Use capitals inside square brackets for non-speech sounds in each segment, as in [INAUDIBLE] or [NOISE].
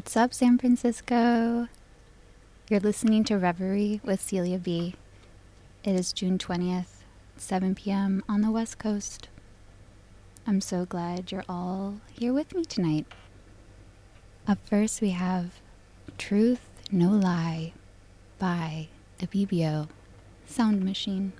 What's up, San Francisco? You're listening to Reverie with Celia B. It is June 20th, 7 p.m. on the West Coast. I'm so glad you're all here with me tonight. Up first, we have Truth No Lie by Ibibio Sound Machine.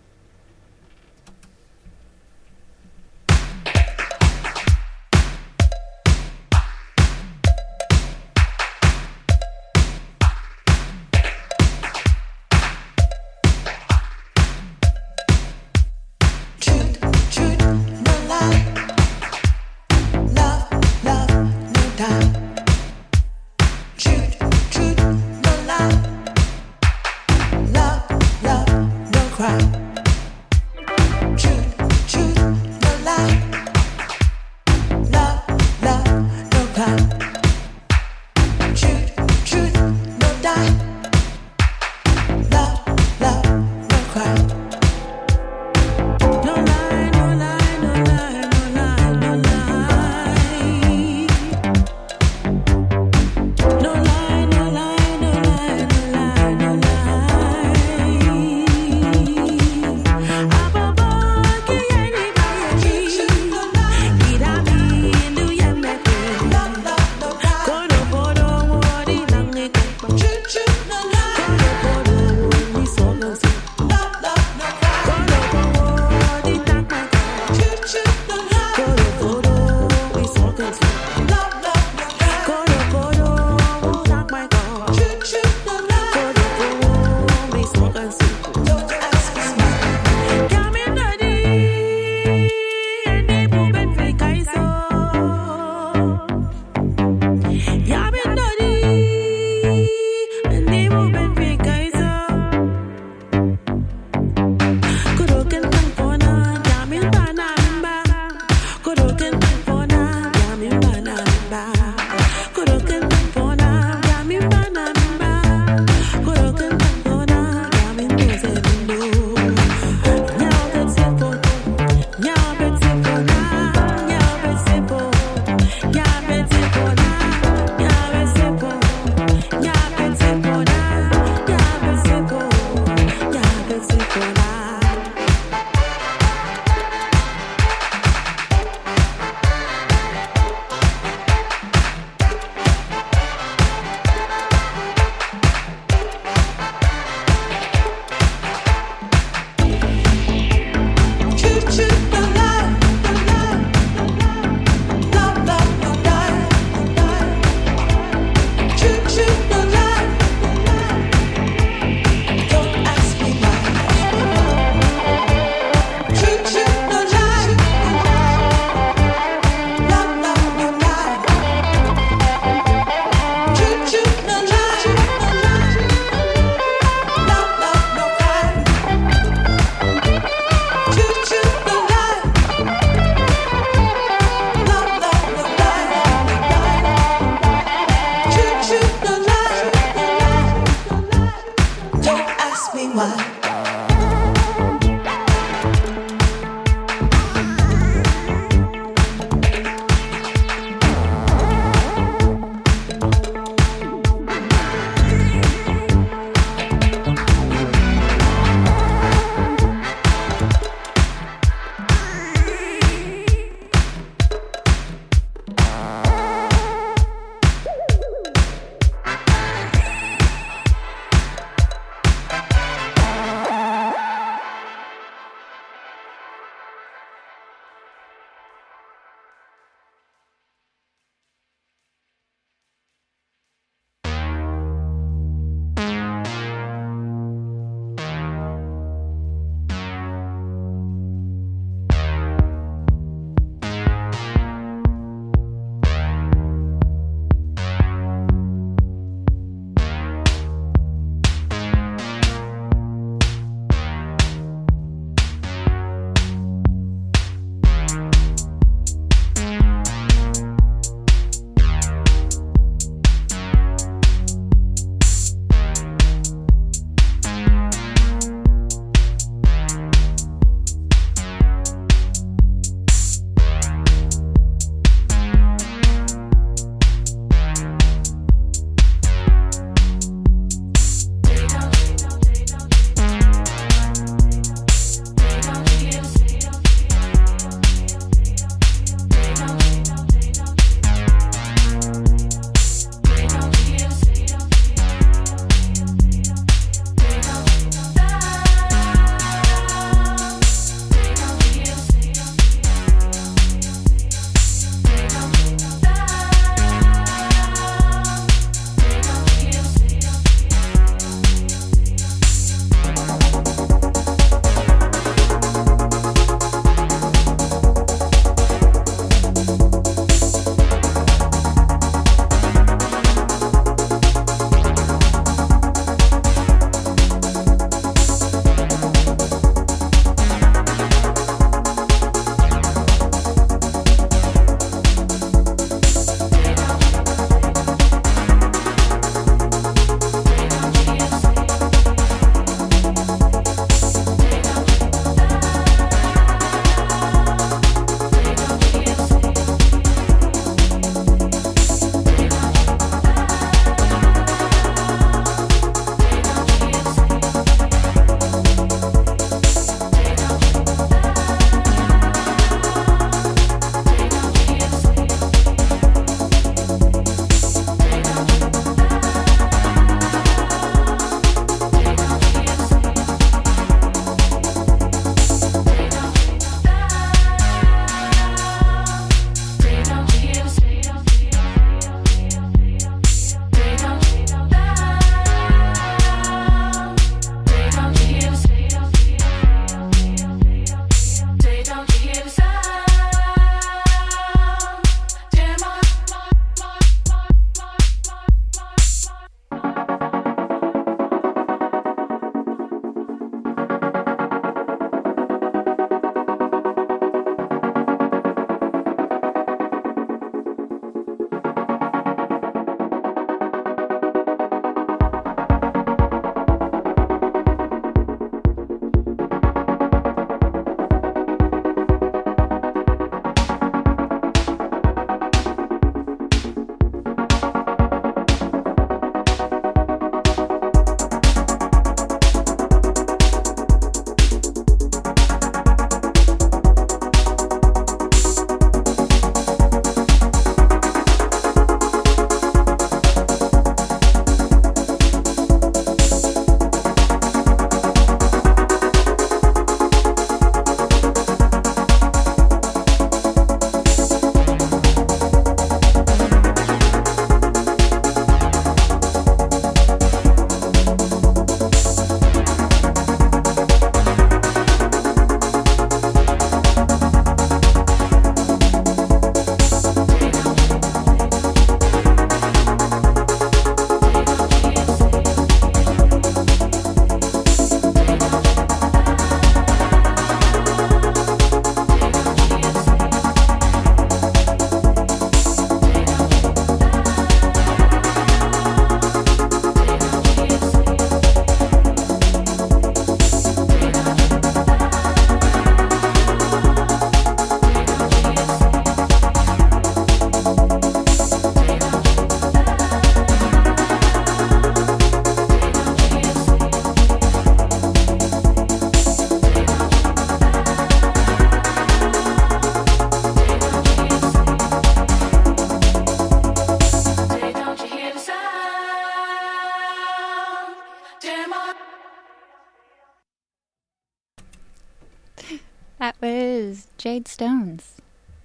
Jade Stones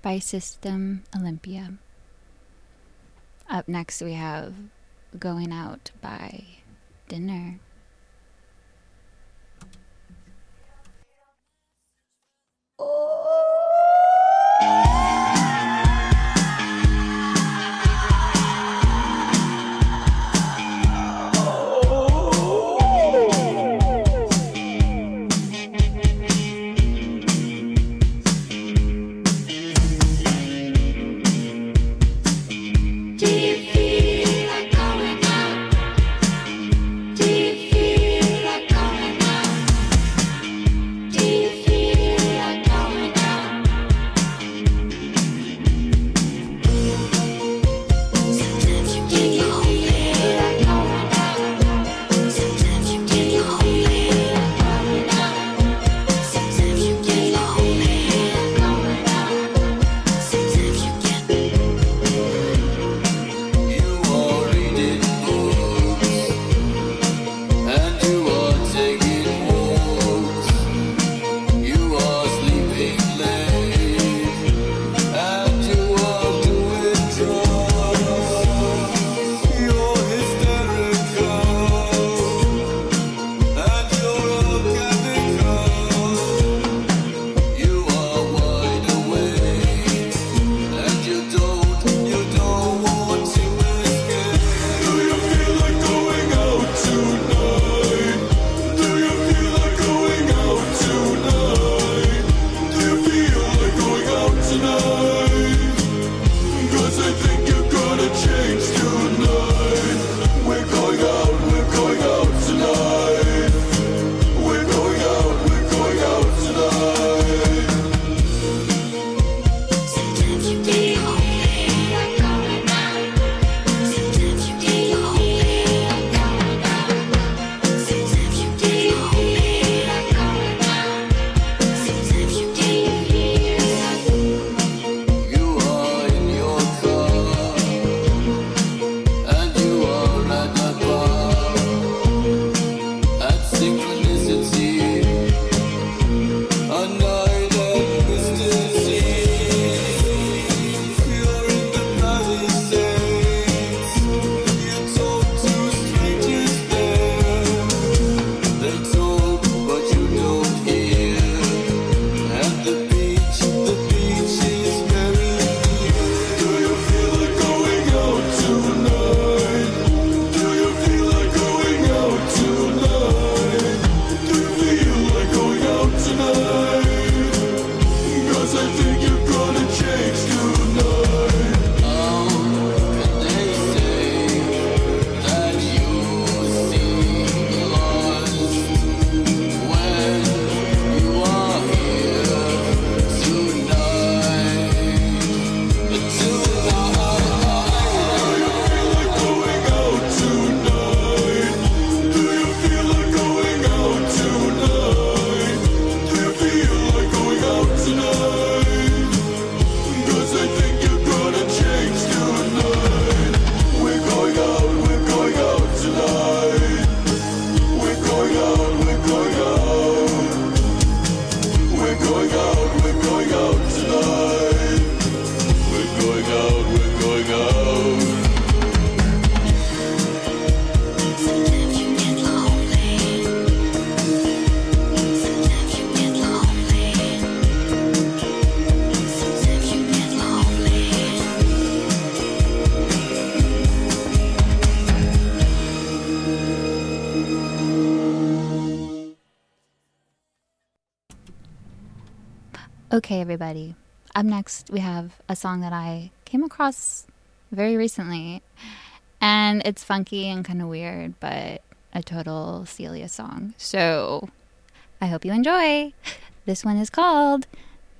by System Olympia. Up next, we have Going Out Okay, everybody. Up next, we have a song that I came across very recently. And it's funky and kind of weird, but a total Celia song. So I hope you enjoy. [LAUGHS] This one is called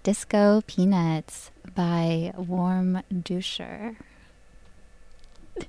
Disco Peanuts by Warmduscher. [LAUGHS]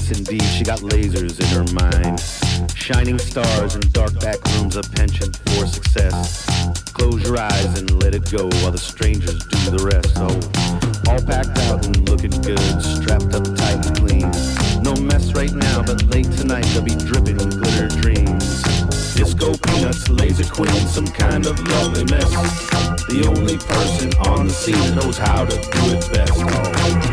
yes indeed, she got lasers in her mind. Shining stars in dark back rooms, a penchant for success. Close your eyes and let it go while the strangers do the rest. Oh, all packed out and looking good, strapped up tight and clean. No mess right now, but late tonight they'll be dripping glitter dreams. Disco peanuts, laser queen, some kind of lovely mess. The only person on the scene knows how to do it best.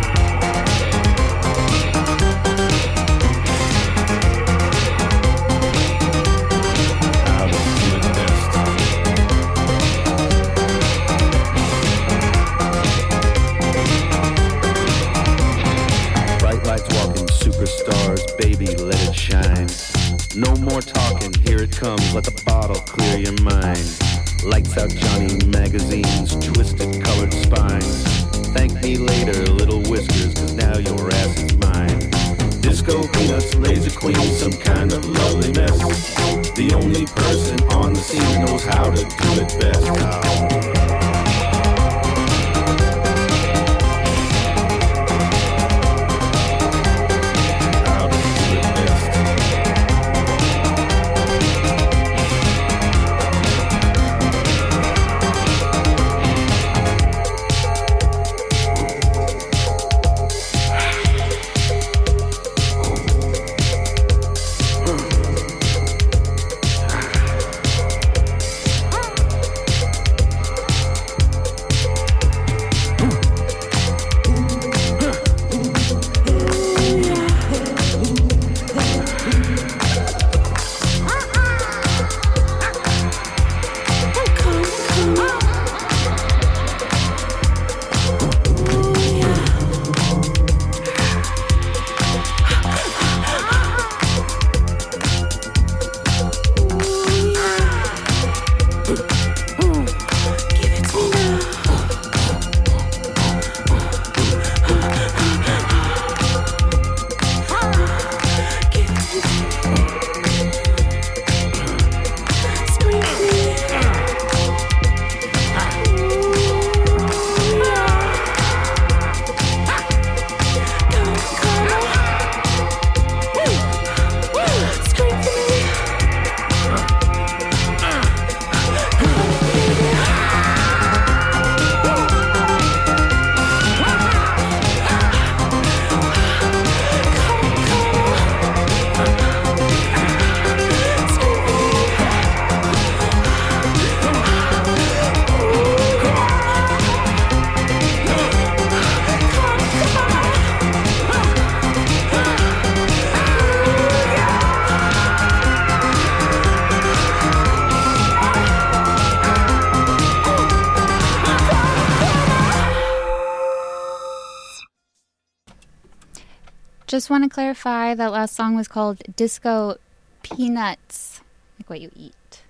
Just want to clarify that last song was called Disco Peanuts, like what you eat.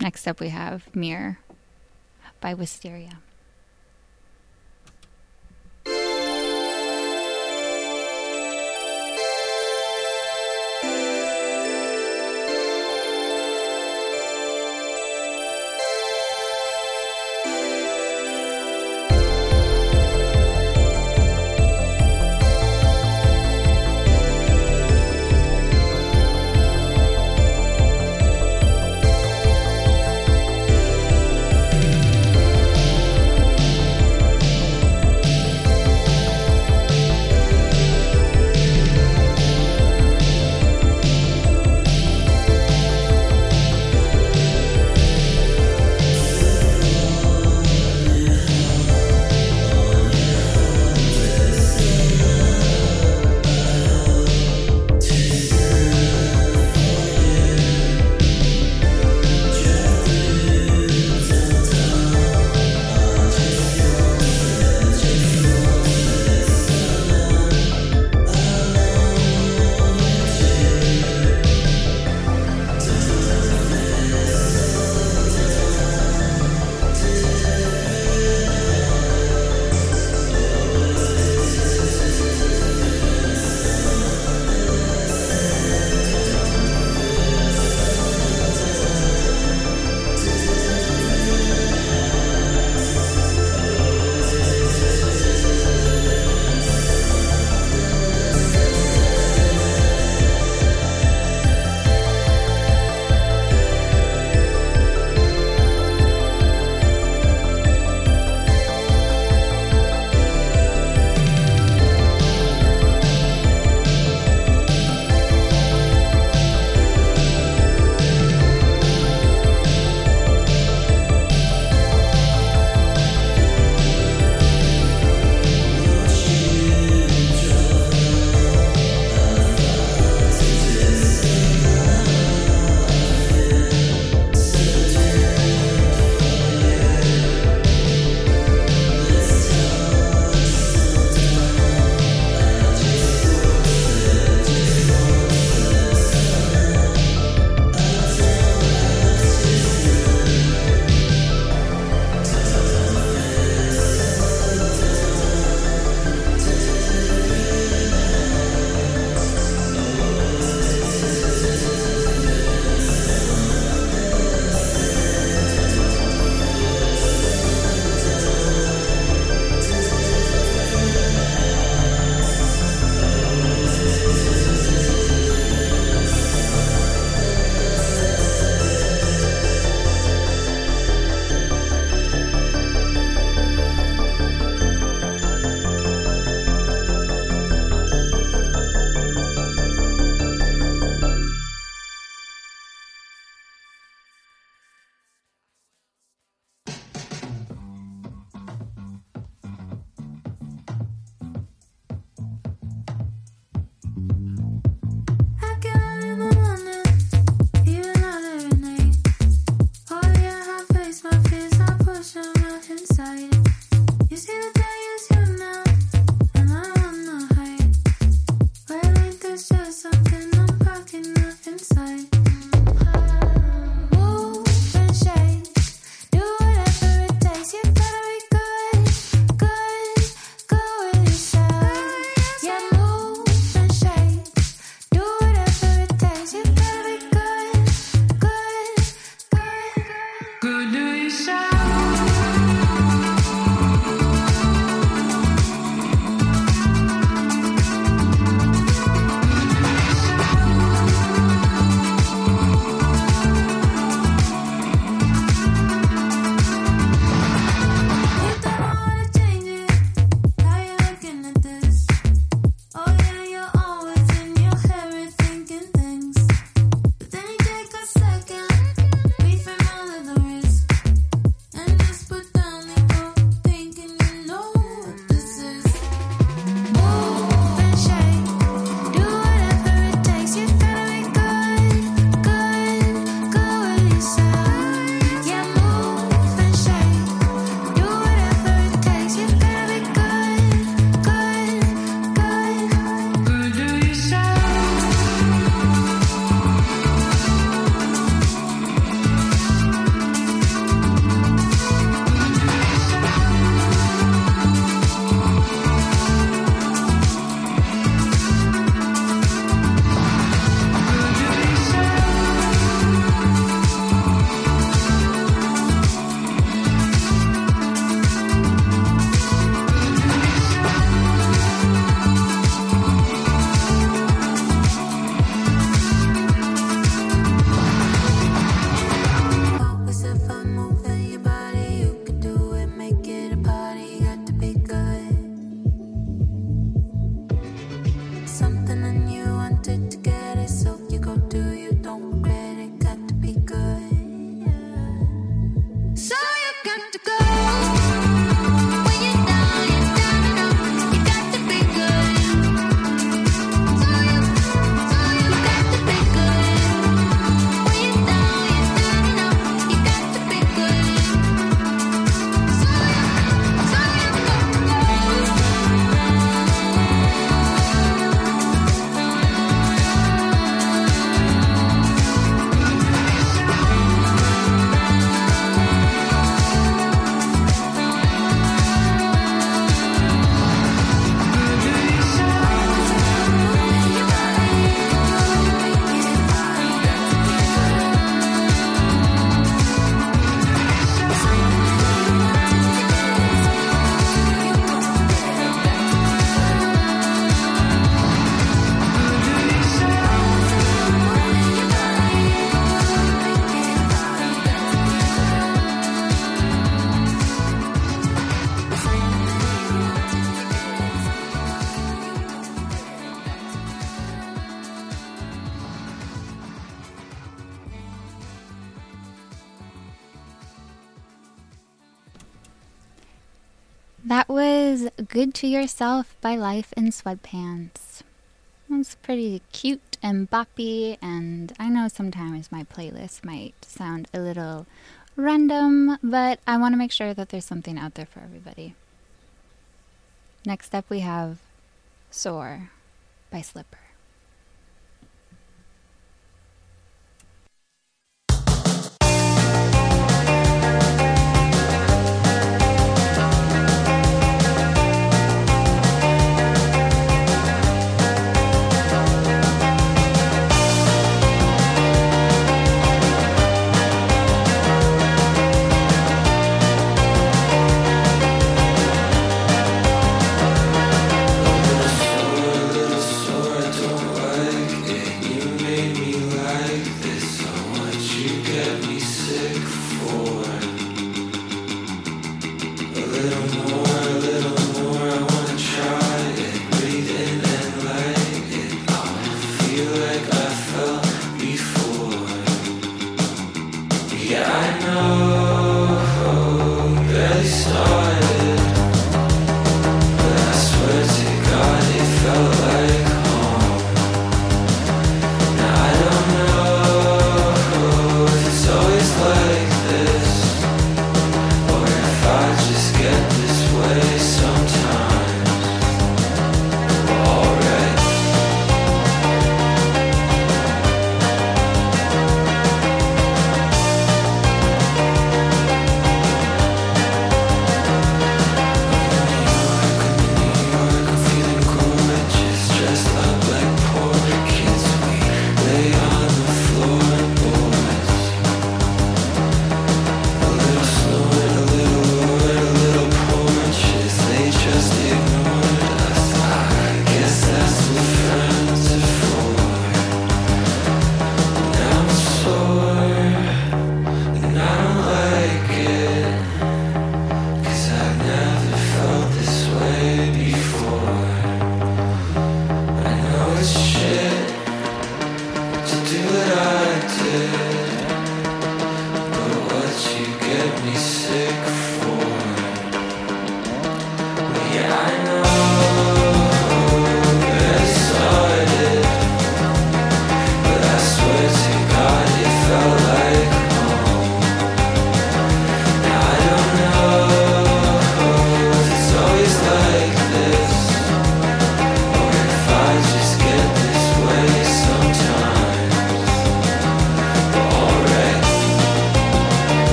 Next up, we have Mirror by Wisteria. Good to Yourself by Life in Sweatpants. It's pretty cute and boppy, and I know sometimes my playlist might sound a little random, but I want to make sure that there's something out there for everybody. Next up, we have Soar by Slipper.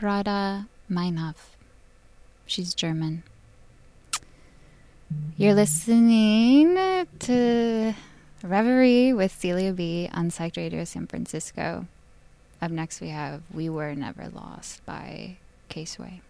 Prada Meinhof. She's German. You're listening to Reverie with Celia B on Psych Radio San Francisco. Up next, we have We Were Never Lost by Caseway.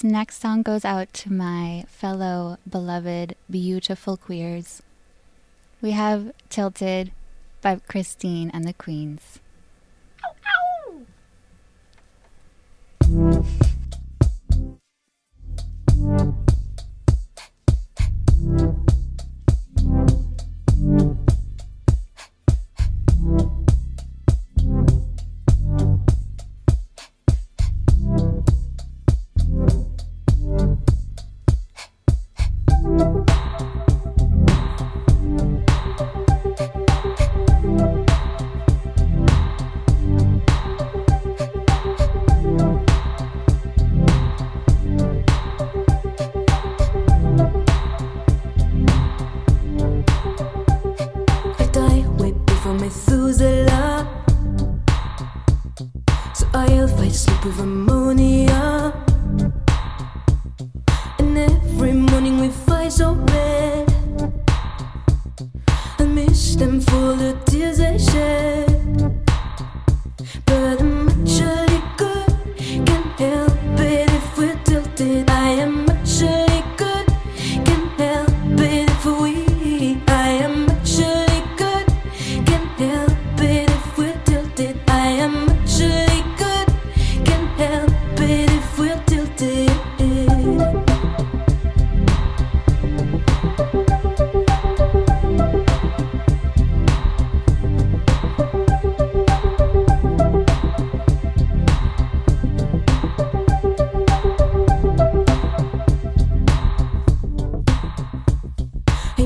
This next song goes out to my fellow beloved, beautiful queers. We have Tilted by Christine and the Queens.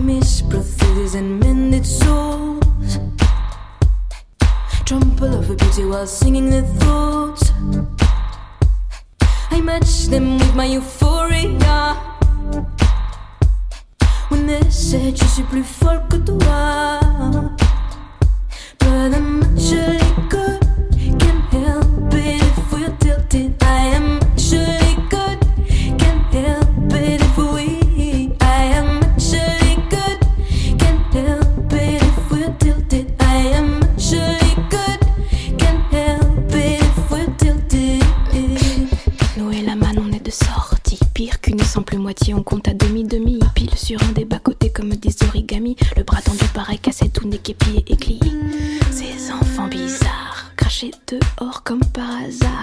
misprocedes and mended souls. Trample over beauty while singing their thoughts. I match them with my euphoria. When they said je suis plus folle que toi. i'm match. Ces enfants bizarres, crachés dehors comme par hasard.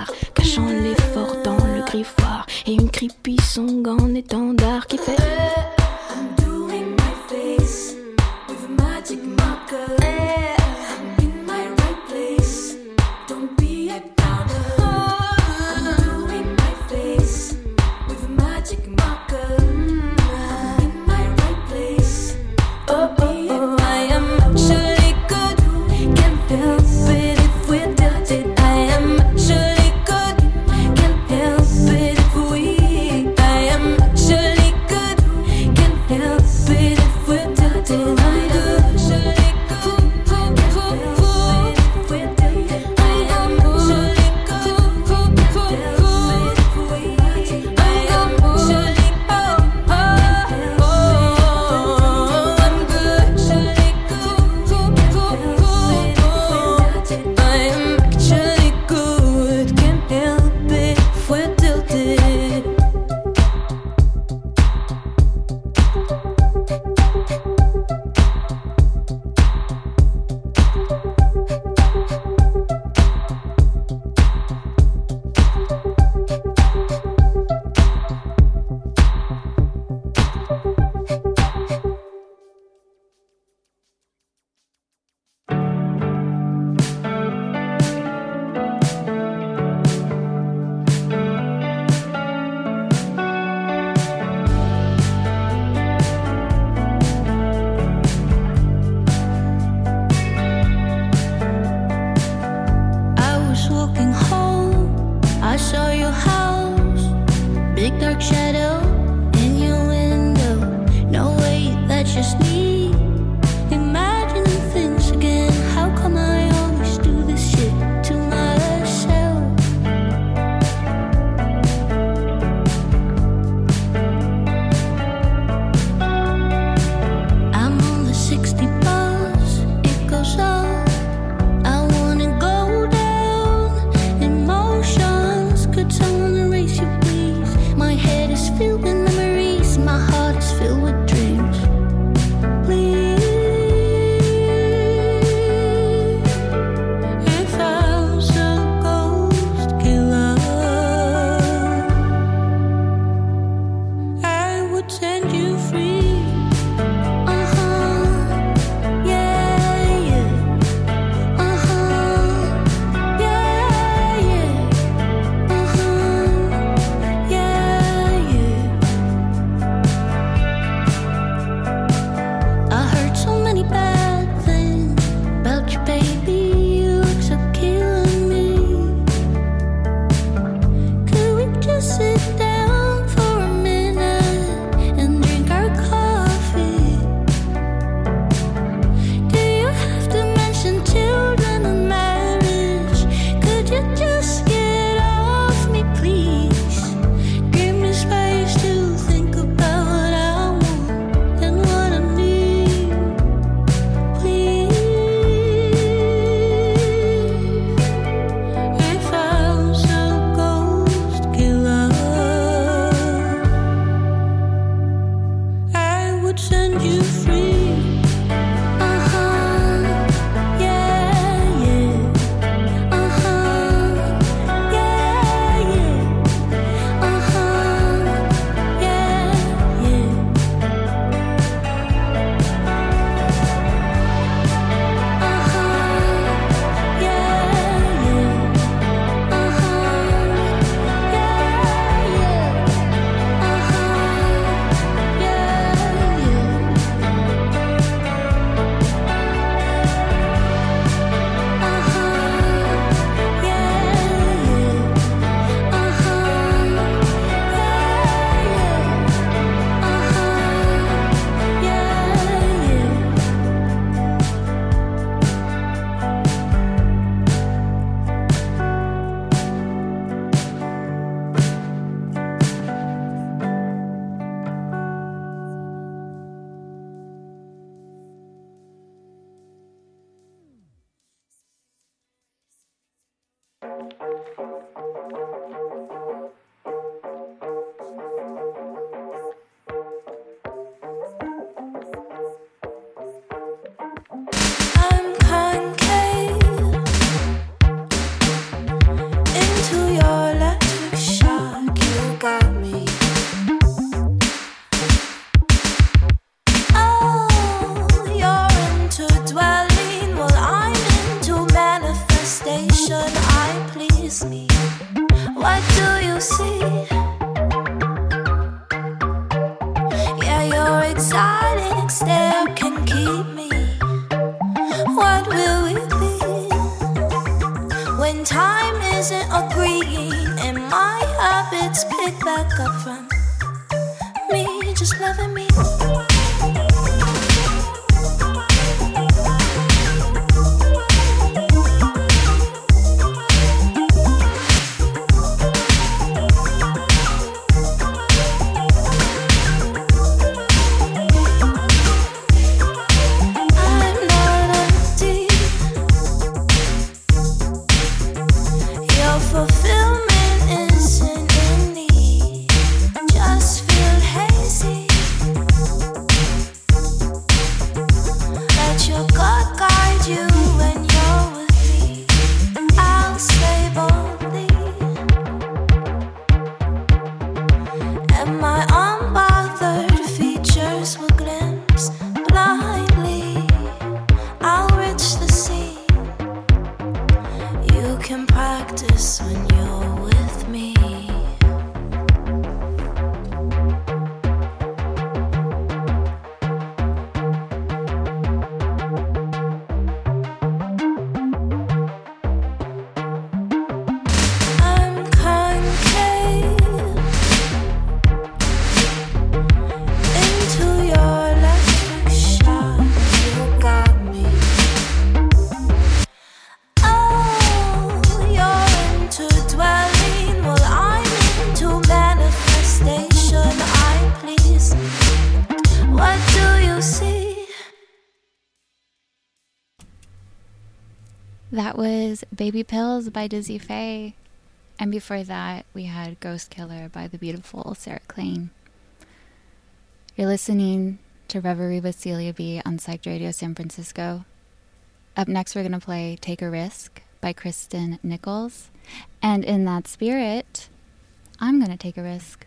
Baby Pills by Dizzy Fae. And before that, we had Ghost Killer by the beautiful Sarah Klein. You're listening to Reverie with Celia B on Psyched Radio San Francisco. Up next, we're going to play Take a Risk by Kristen Nichols. And in that spirit, I'm going to take a risk.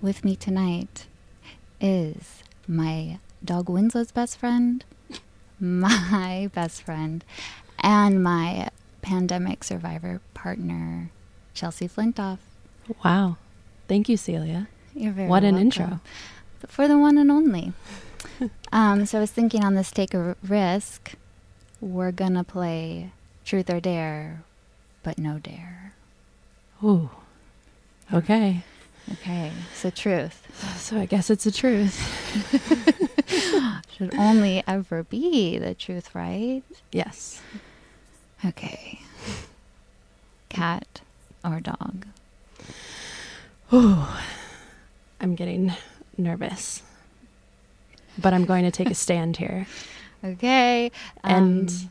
With me tonight is my dog Winslow's best friend, [LAUGHS] my best friend, and my pandemic survivor partner, Chelsea Flintoff. Wow. Thank you, Celia. You're very What an welcome. intro. For the one and only. [LAUGHS] um, so I was thinking on this Take a Risk, we're going to play Truth or Dare, but no dare. Ooh. Okay. Okay, so truth So I guess it's the truth. [LAUGHS] should only ever be the truth, right? Yes. Okay. Cat or dog? Ooh. I'm getting nervous. But I'm going to take a [LAUGHS] stand here. Okay. And um,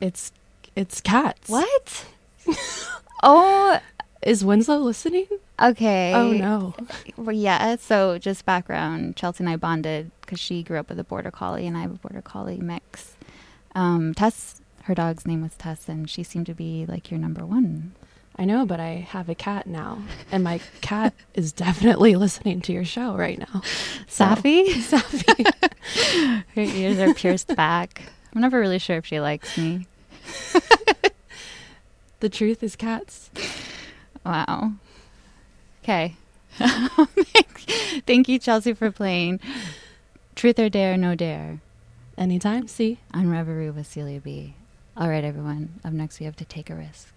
it's it's cats. what? [LAUGHS] oh, Is Winslow listening? okay. Oh no. Well, yeah. So just background: Chelsea and I bonded because she grew up with a border collie, and I have a border collie mix. Um, Tess, her dog's name was Tess, and she seemed to be like your number one. I know, but I have a cat now. And my cat [LAUGHS] is definitely listening to your show right now. So- Safi, [LAUGHS] Safi. [LAUGHS] her ears are pierced back. I'm never really sure if she likes me. the truth is cats. Wow. Okay. Thank you, Chelsea, for playing Truth or Dare, No Dare Anytime. See? on Reverie with Celia B. All right, everyone. Up next, we have to take a risk.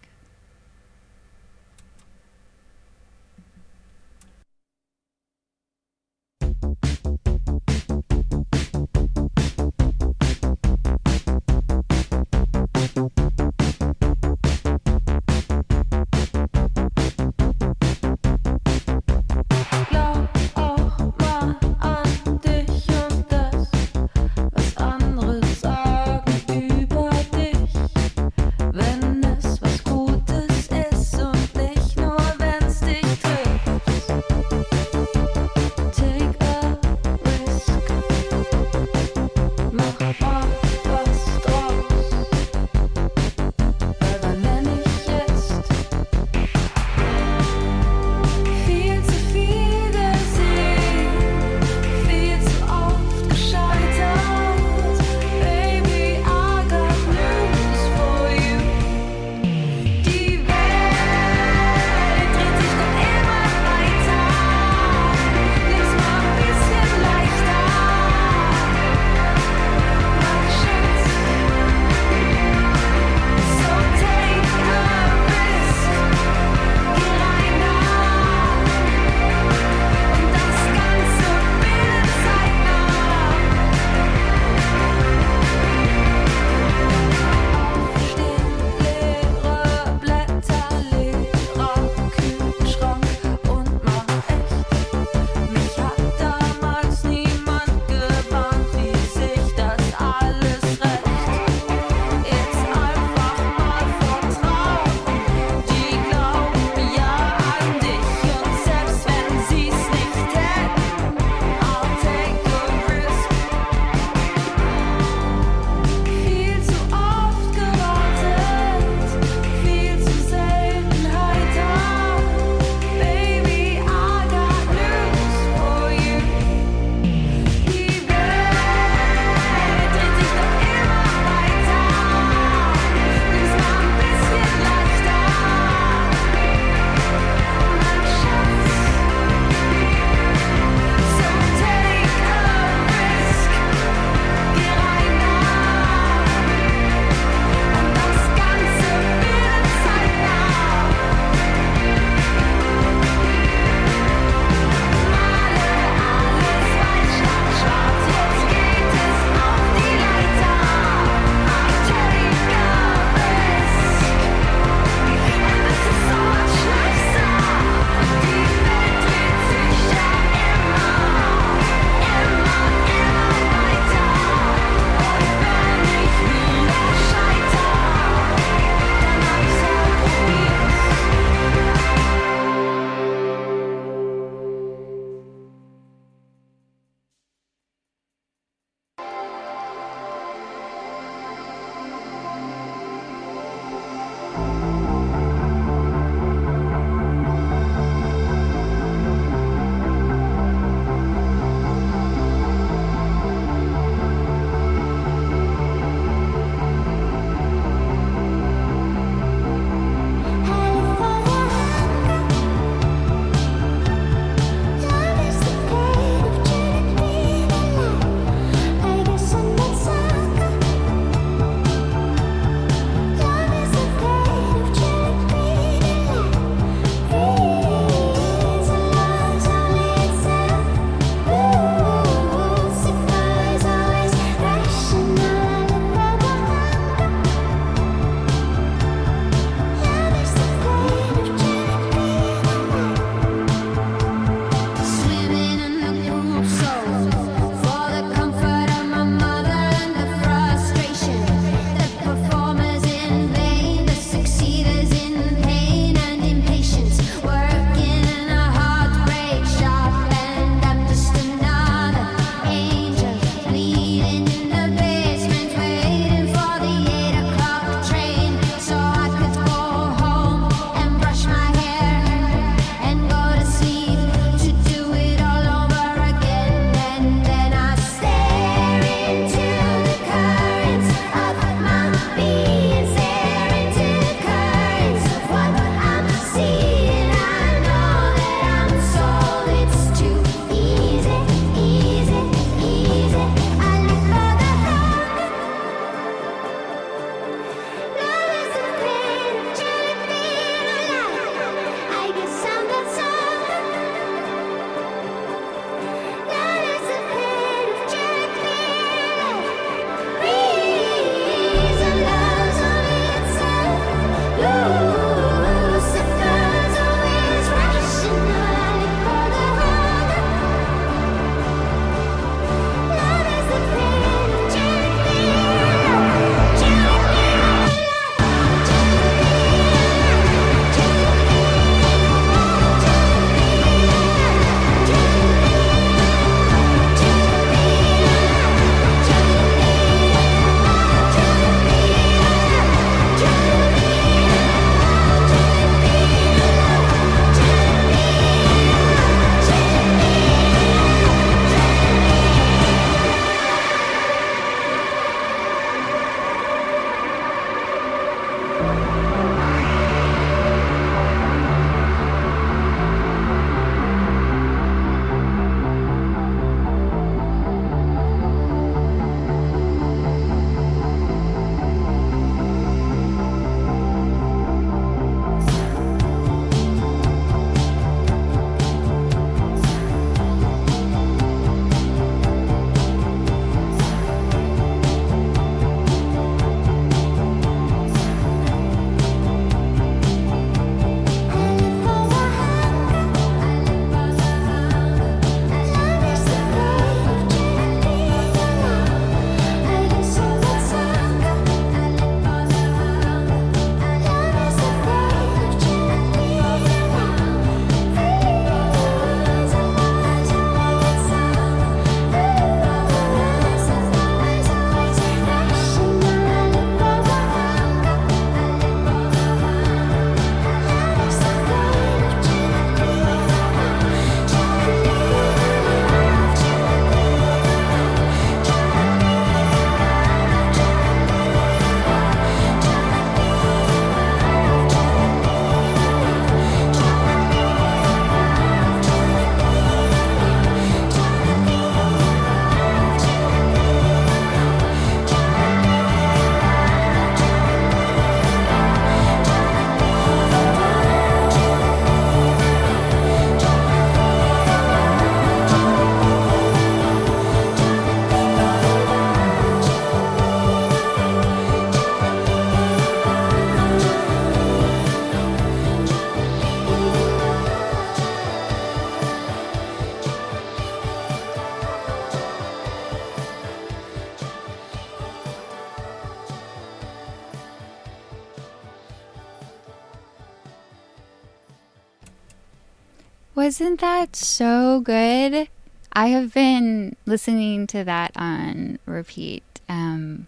Wasn't that so good? I have been listening to that on repeat. Um,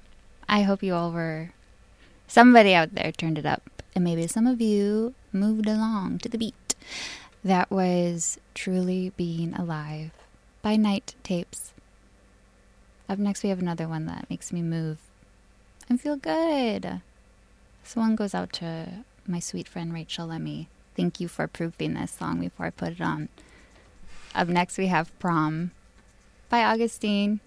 I hope you all were. Somebody out there turned it up, and maybe some of you moved along to the beat. That was Truly Being Alive by Night Tapes. Up next, we have another one that makes me move and feel good. This one goes out to my sweet friend Rachel Lemmy. Thank you for proofing this song before I put it on. Up next, we have Prom by Augustine.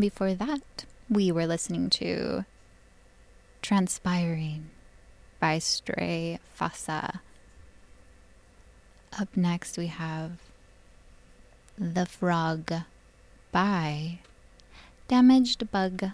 Before that, we were listening to Transpiring by Stray Fassa. Up next, we have The Frog by Damaged Bug.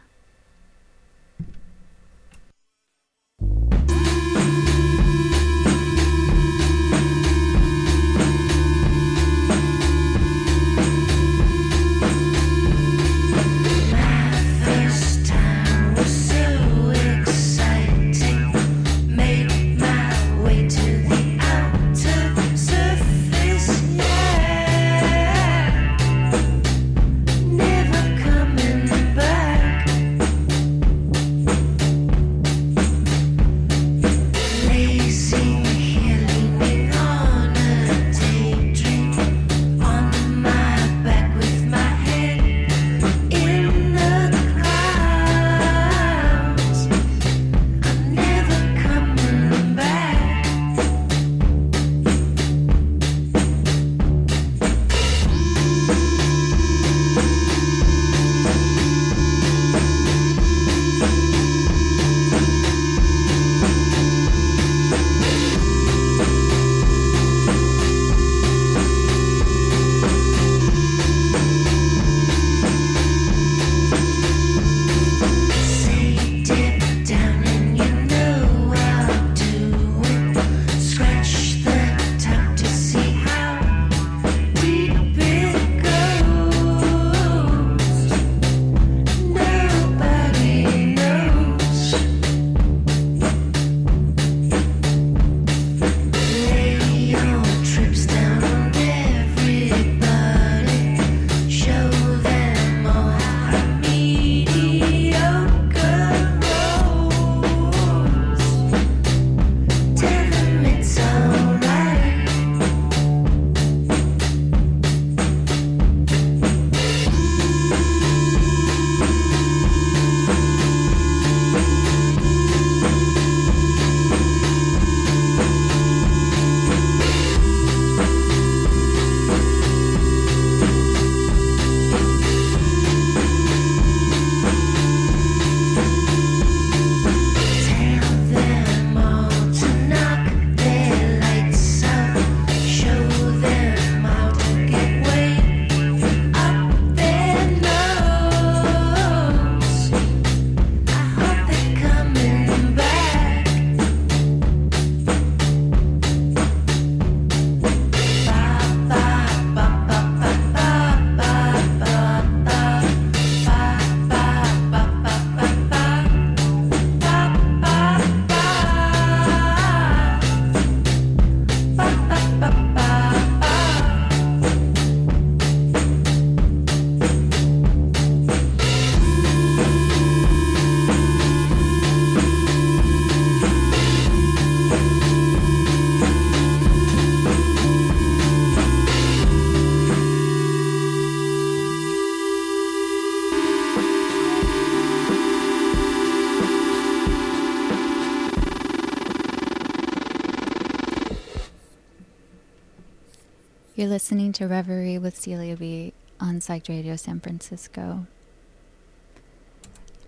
You're listening to Reverie with Celia B on Psych Radio San Francisco.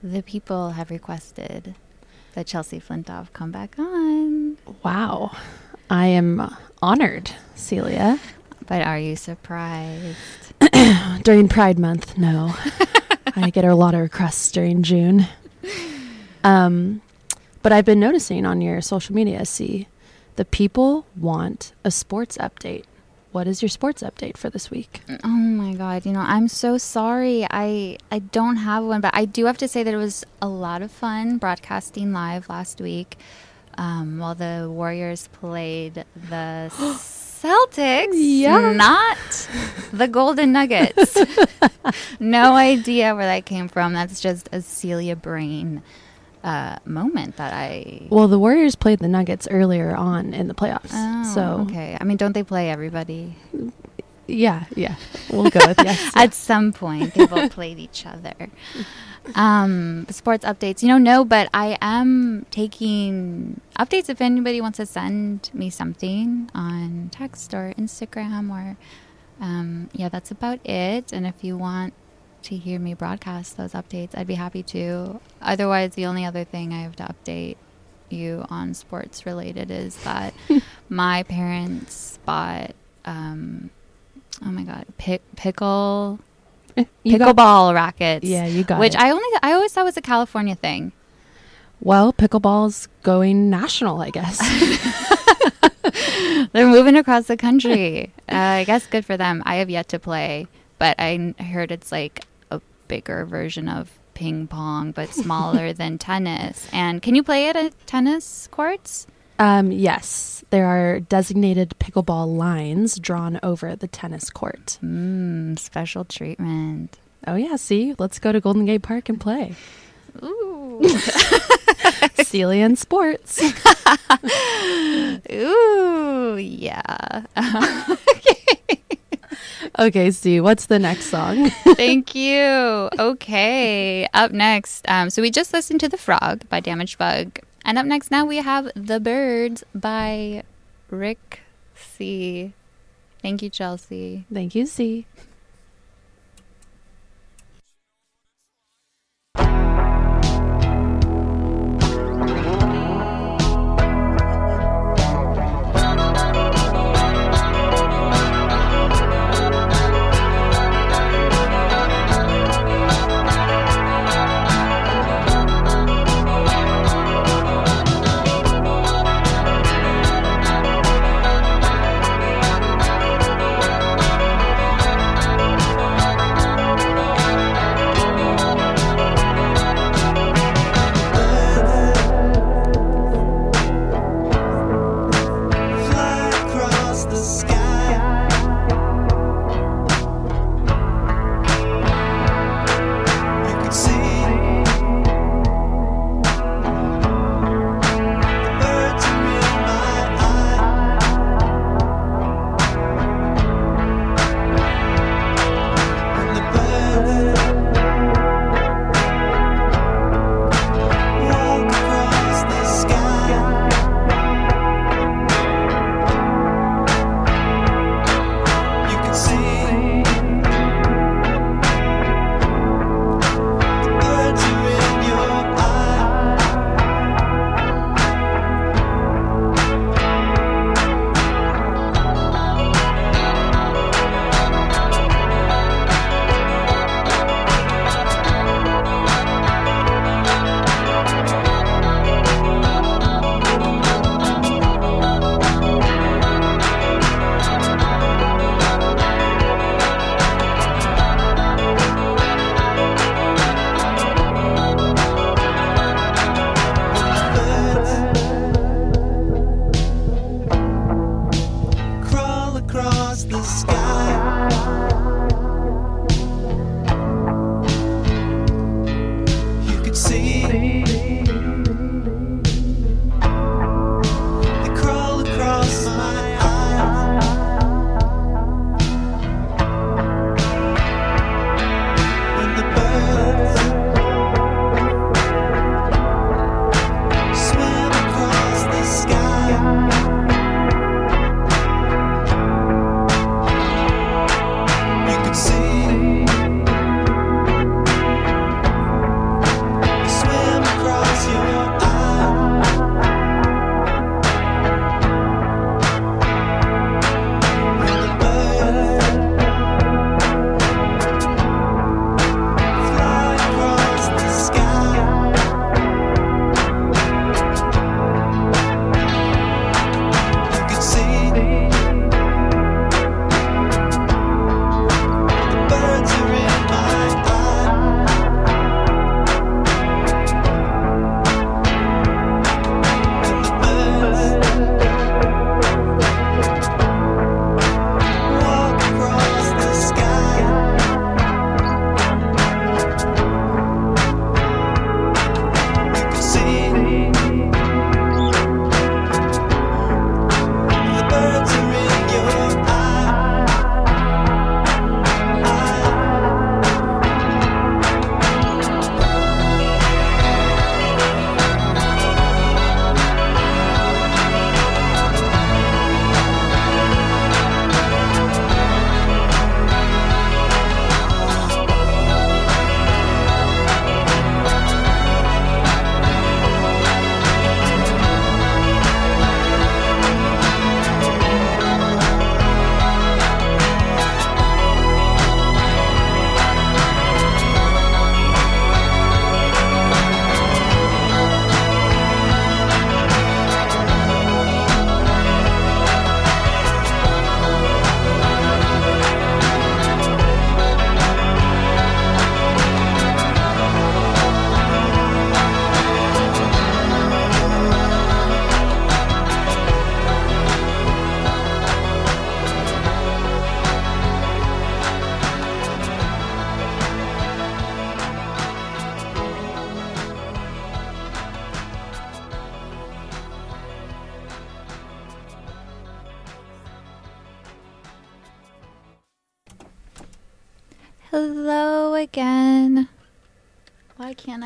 The people have requested that Chelsea Flintoff come back on. Wow. I am honored, Celia. But are you surprised? [CLEARS THROAT] During Pride Month, no. [LAUGHS] I get a lot of requests during June. Um, but I've been noticing on your social media, see, the people want a sports update. What is your sports update for this week? Oh my god, you know, I'm so sorry. I I don't have one, but I do have to say that it was a lot of fun broadcasting live last week um, while the Warriors played the [GASPS] Celtics, Yeah. not the Golden Nuggets. [LAUGHS] no idea where that came from. That's just a Celia brain uh, moment that I. Well, the Warriors played the Nuggets earlier on in the playoffs. Oh, so, okay. I mean, don't they play everybody? yeah, yeah. We'll go with yes. [LAUGHS] At some point, they've all played each other. Um, sports updates, you know, no, but I am taking updates if anybody wants to send me something on text or Instagram or Um, yeah, that's about it. And if you want to hear me broadcast those updates, I'd be happy to. Otherwise, the only other thing I have to update you on sports related is that [LAUGHS] my parents bought, um, oh my god, pick, pickle You got- pickleball rackets. Yeah, you got which it. I only I always thought was a California thing. well, pickleball's going national, I guess. [LAUGHS] They're moving across the country. [LAUGHS] uh, I guess good for them. I have yet to play, but I n- heard it's like bigger version of ping pong, but smaller [LAUGHS] than tennis. And can you play it at tennis courts? um, yes, there are designated pickleball lines drawn over the tennis court. Mmm, special treatment. Oh yeah, see, let's go to Golden Gate Park and play. Ooh, [LAUGHS] [LAUGHS] Celia and sports. ooh, yeah. Okay, see, what's the next song? [LAUGHS] Thank you. Okay. Up next, um, so we just listened to The Frog by Damaged Bug. And up next now we have The Birds by Rick C. Thank you, Chelsea. Thank you, C.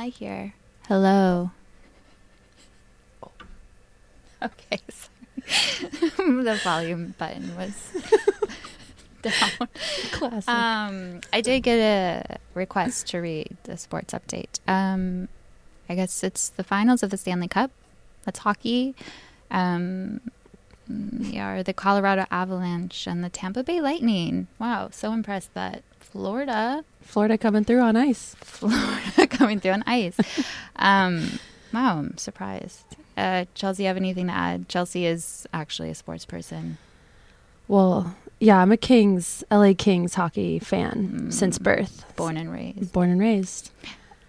Why can't I hear? Hello. Okay, [LAUGHS] sorry. [LAUGHS] the volume button was [LAUGHS] down. Classic. Um, I did get a request to read the sports update. Um, I guess it's the finals of the Stanley Cup. That's hockey. Um, we are the Colorado Avalanche and the Tampa Bay Lightning. Wow, so impressed that Florida, Florida coming through on ice. [LAUGHS] Coming through on ice. Um, wow, I'm surprised. Uh, Chelsea, have anything to add? Chelsea is actually a sports person. Well, yeah, I'm a Kings, LA Kings hockey fan since birth. Born and raised. Born and raised.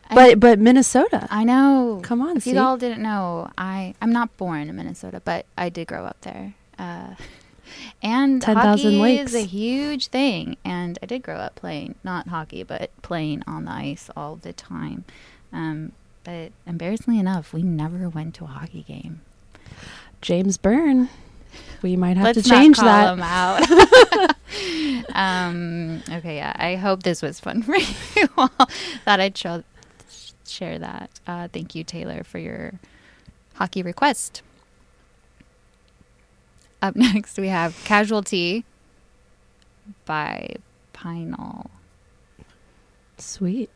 I- But but Minnesota. I know. Come on, If you all didn't know, I I'm not born in Minnesota, but I did grow up there. Uh, [LAUGHS] and 10,000 hockey lakes. is a huge thing, and I did grow up playing not hockey, but playing on the ice all the time. Um, but embarrassingly enough, we never went to a hockey game. James Byrne. We might have Let's to change that. him out. [LAUGHS] [LAUGHS] um, okay, yeah. I hope this was fun [LAUGHS] for you all. Thought I'd show, share that. Uh, thank you, Taylor, for your hockey request. Up [LAUGHS] next, we have Casualty by Pinal. Sweet.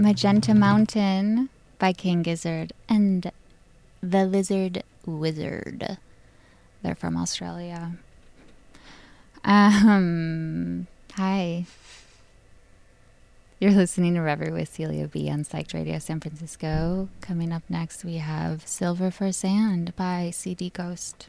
Magenta Mountain by King Gizzard and The Lizard Wizard. They're from Australia. Um, hi. You're listening to Reverie with Celia B on Psyched Radio San Francisco. Coming up next, we have Silver for Sand by CD Ghost.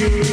you.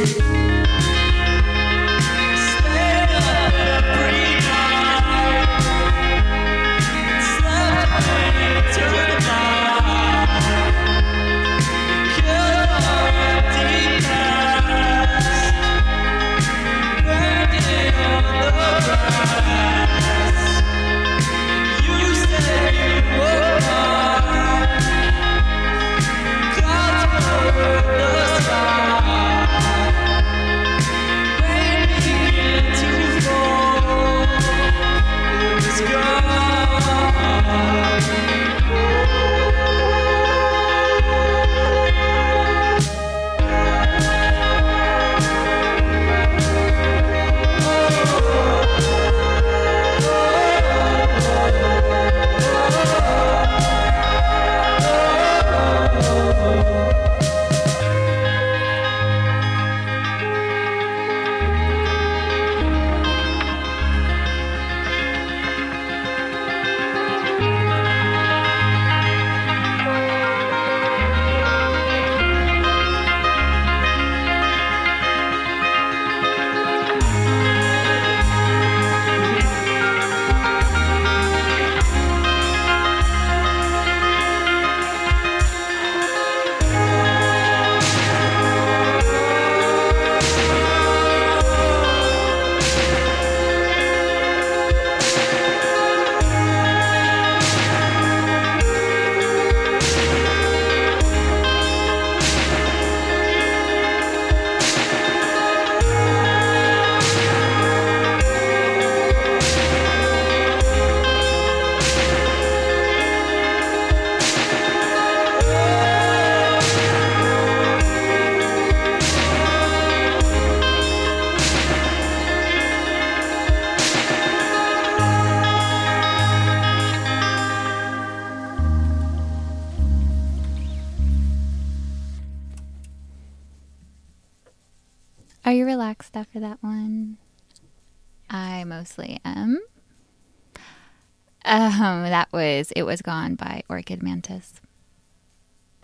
It Was Gone by Orchid Mantis.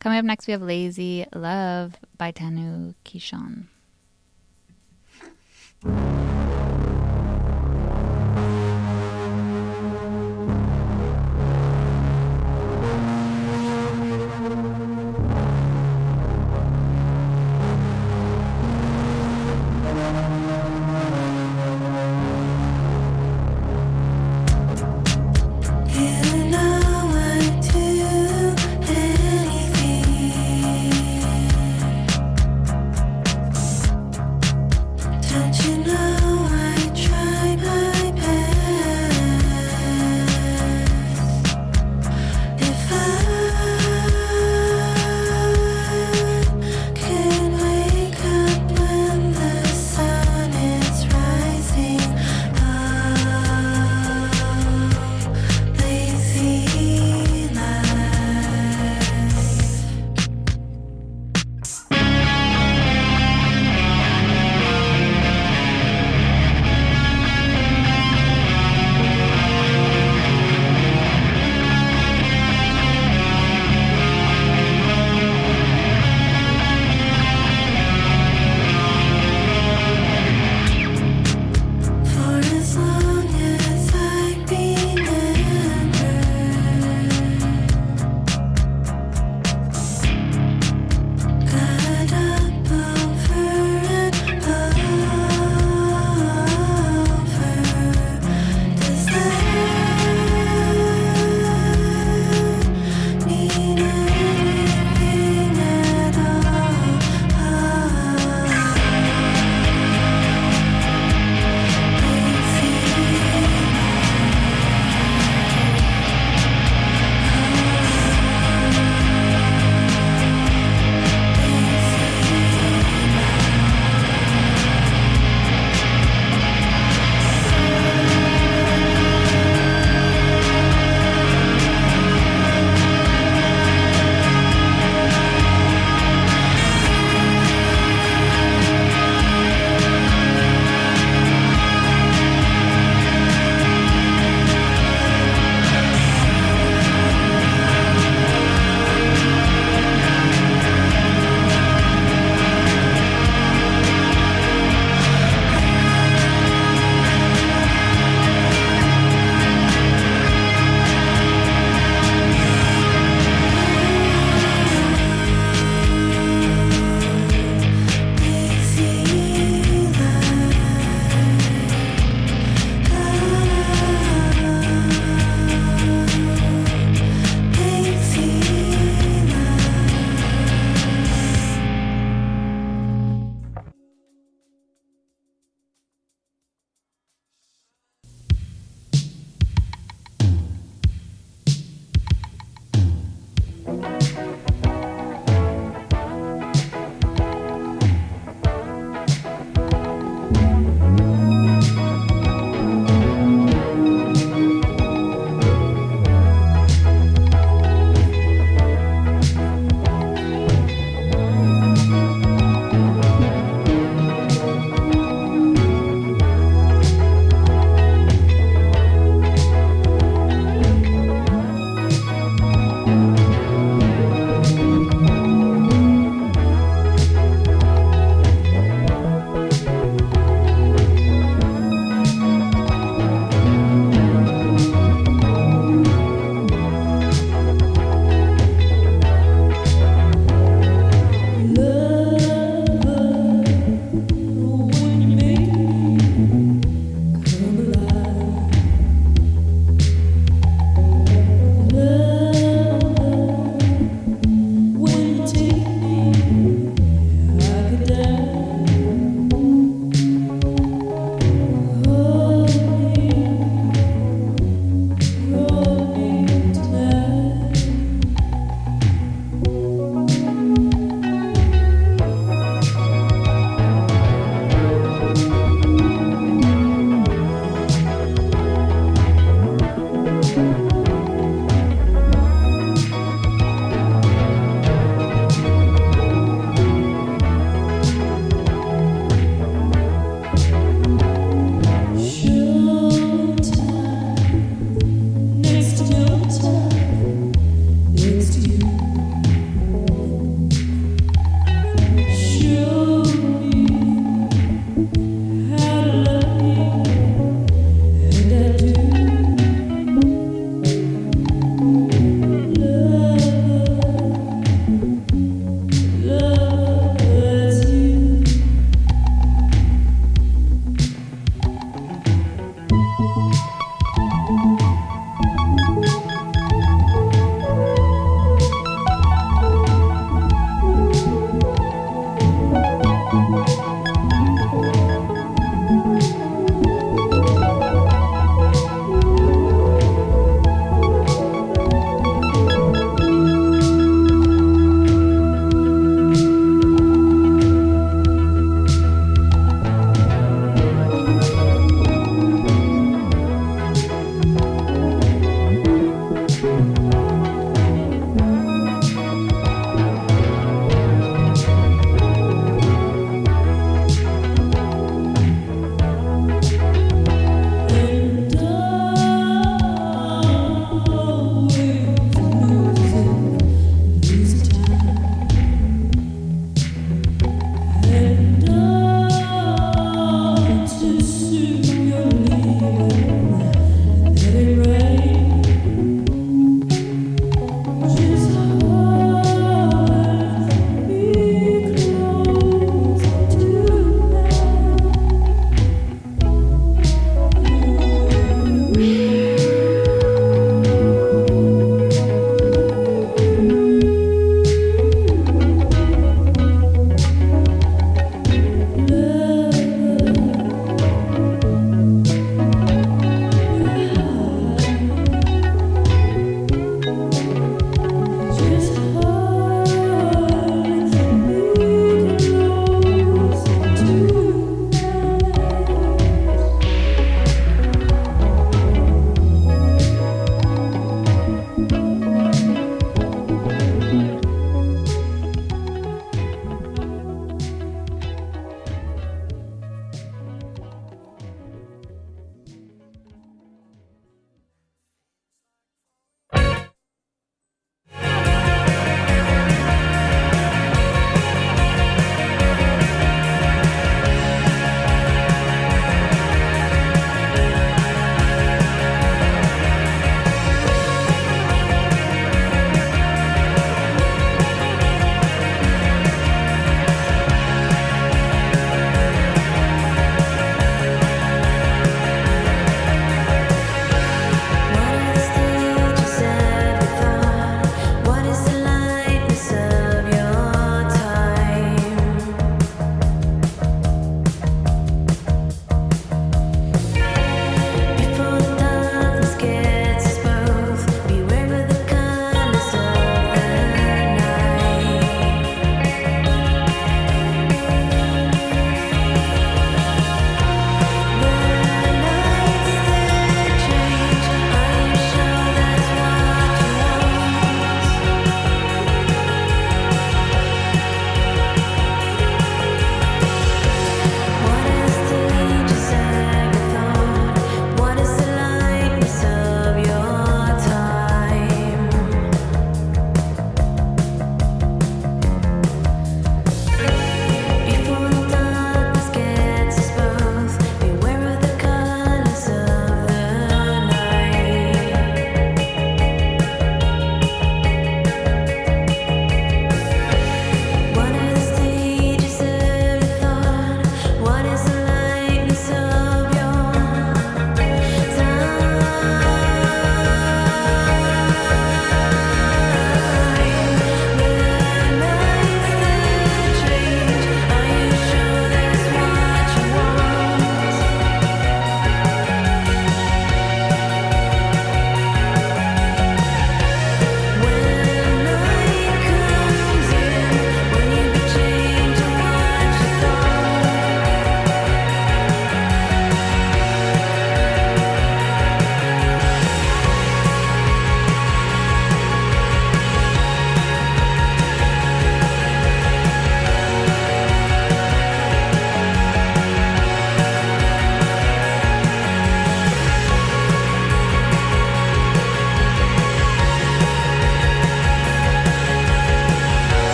Coming up next, we have Lazy Love by Tanu Kishon.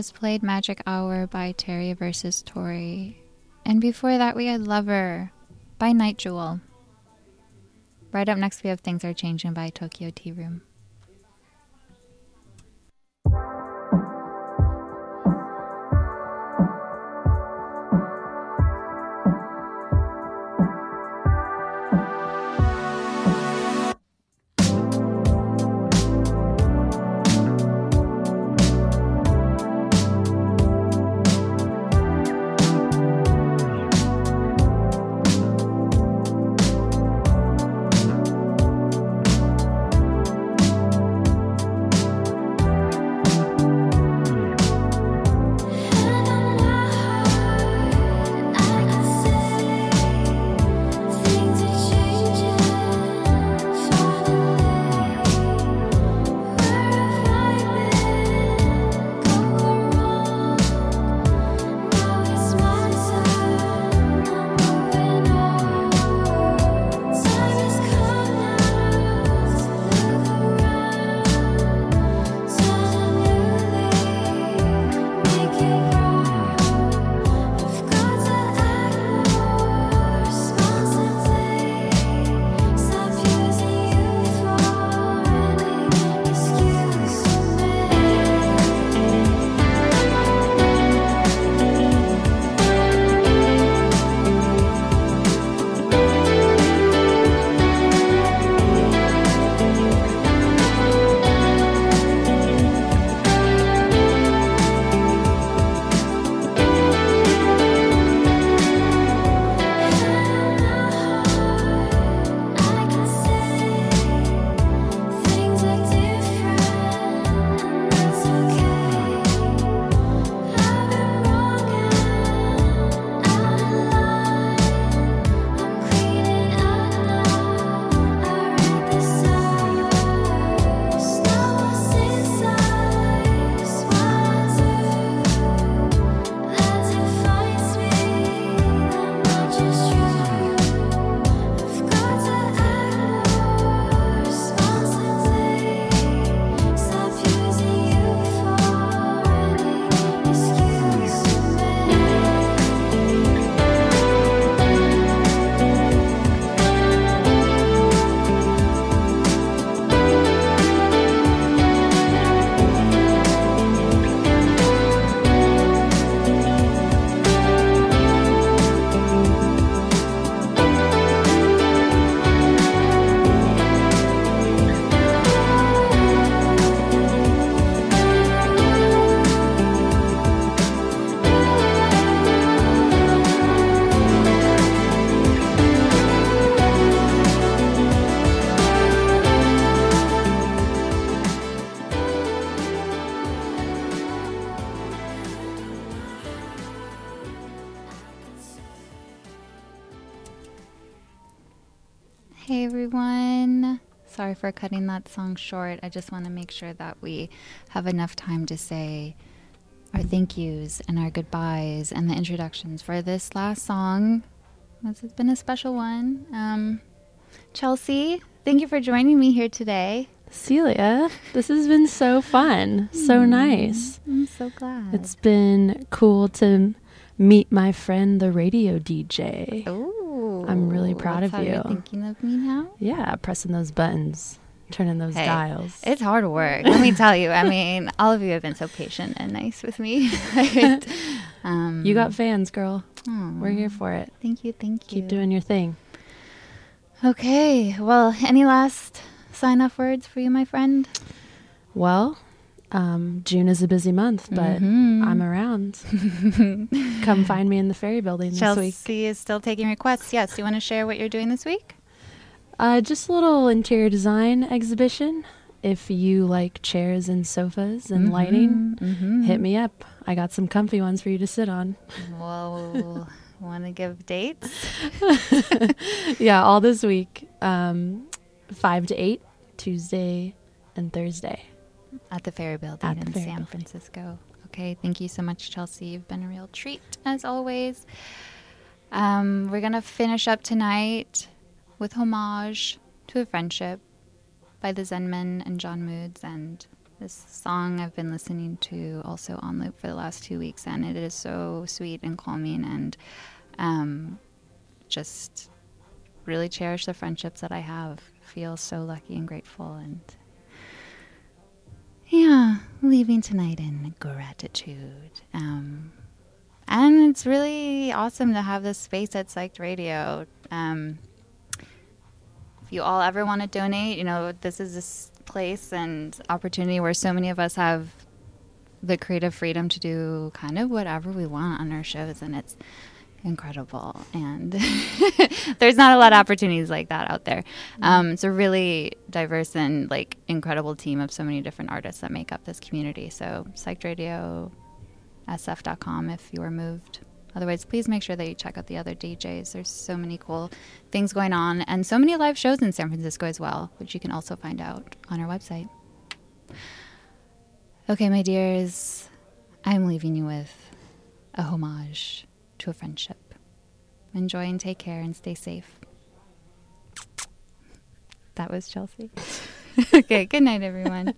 Just played Magic Hour by Terry versus Tori. And before that, we had Lover by Night Jewel. Right up next, we have Things Are Changing by Tokyo Tea Room. For cutting that song short. I just want to make sure that we have enough time to say our thank yous and our goodbyes and the introductions for this last song. This has been a special one. Um, Chelsea, thank you for joining me here today. Celia, this has been so fun. So nice. I'm so glad. It's been cool to meet my friend, the radio DJ. Ooh, I'm really proud of you're thinking of me now. Yeah, pressing those buttons, turning those Hey, dials. It's hard work. Let me tell you. I mean, [LAUGHS] all of you have been so patient and nice with me. [LAUGHS] [LAUGHS] um, you got fans, girl. aw, We're here for it. Thank you. Thank you. Keep doing your thing. Okay. Well, any last sign off words for you, my friend? Well, um, June is a busy month, but Mhm. I'm around. [LAUGHS] Come find me in the ferry building this week. Chelsea is still taking requests. Yes. Do you want to share what you're doing this week? Uh, just a little interior design exhibition. If you like chairs and sofas and lighting, Mm-hmm. hit me up. I got some comfy ones for you to sit on. Well, want to give dates? [LAUGHS] yeah, all this week, um, five to eight, Tuesday and Thursday. At the Ferry Building the in Ferry San Building. Francisco. Okay, thank you so much, Chelsea. You've been a real treat, as always. Um, we're going to finish up tonight with Homage to a Friendship by the Zen Men and John Moods. And This song I've been listening to also on loop for the last two weeks, and it is so sweet and calming, and um, just really cherish the friendships that I have. Feel so lucky and grateful, and yeah, leaving tonight in gratitude. Um, and it's really awesome to have this space at Psyched Radio. Um, if you all ever want to donate, you know, this is this place and opportunity where so many of us have the creative freedom to do kind of whatever we want on our shows, and it's incredible. And [LAUGHS] there's not a lot of opportunities like that out there. Um, it's a really diverse and like incredible team of so many different artists that make up this community. So, Psyched Radio, sf.com if you are moved. Otherwise, please make sure that you check out the other DJs. There's so many cool things going on and so many live shows in San Francisco as well, which you can also find out on our website. Okay, my dears, I'm leaving you with a homage to a friendship. Enjoy and take care and stay safe. That was Chelsea. [LAUGHS] okay, good night, everyone.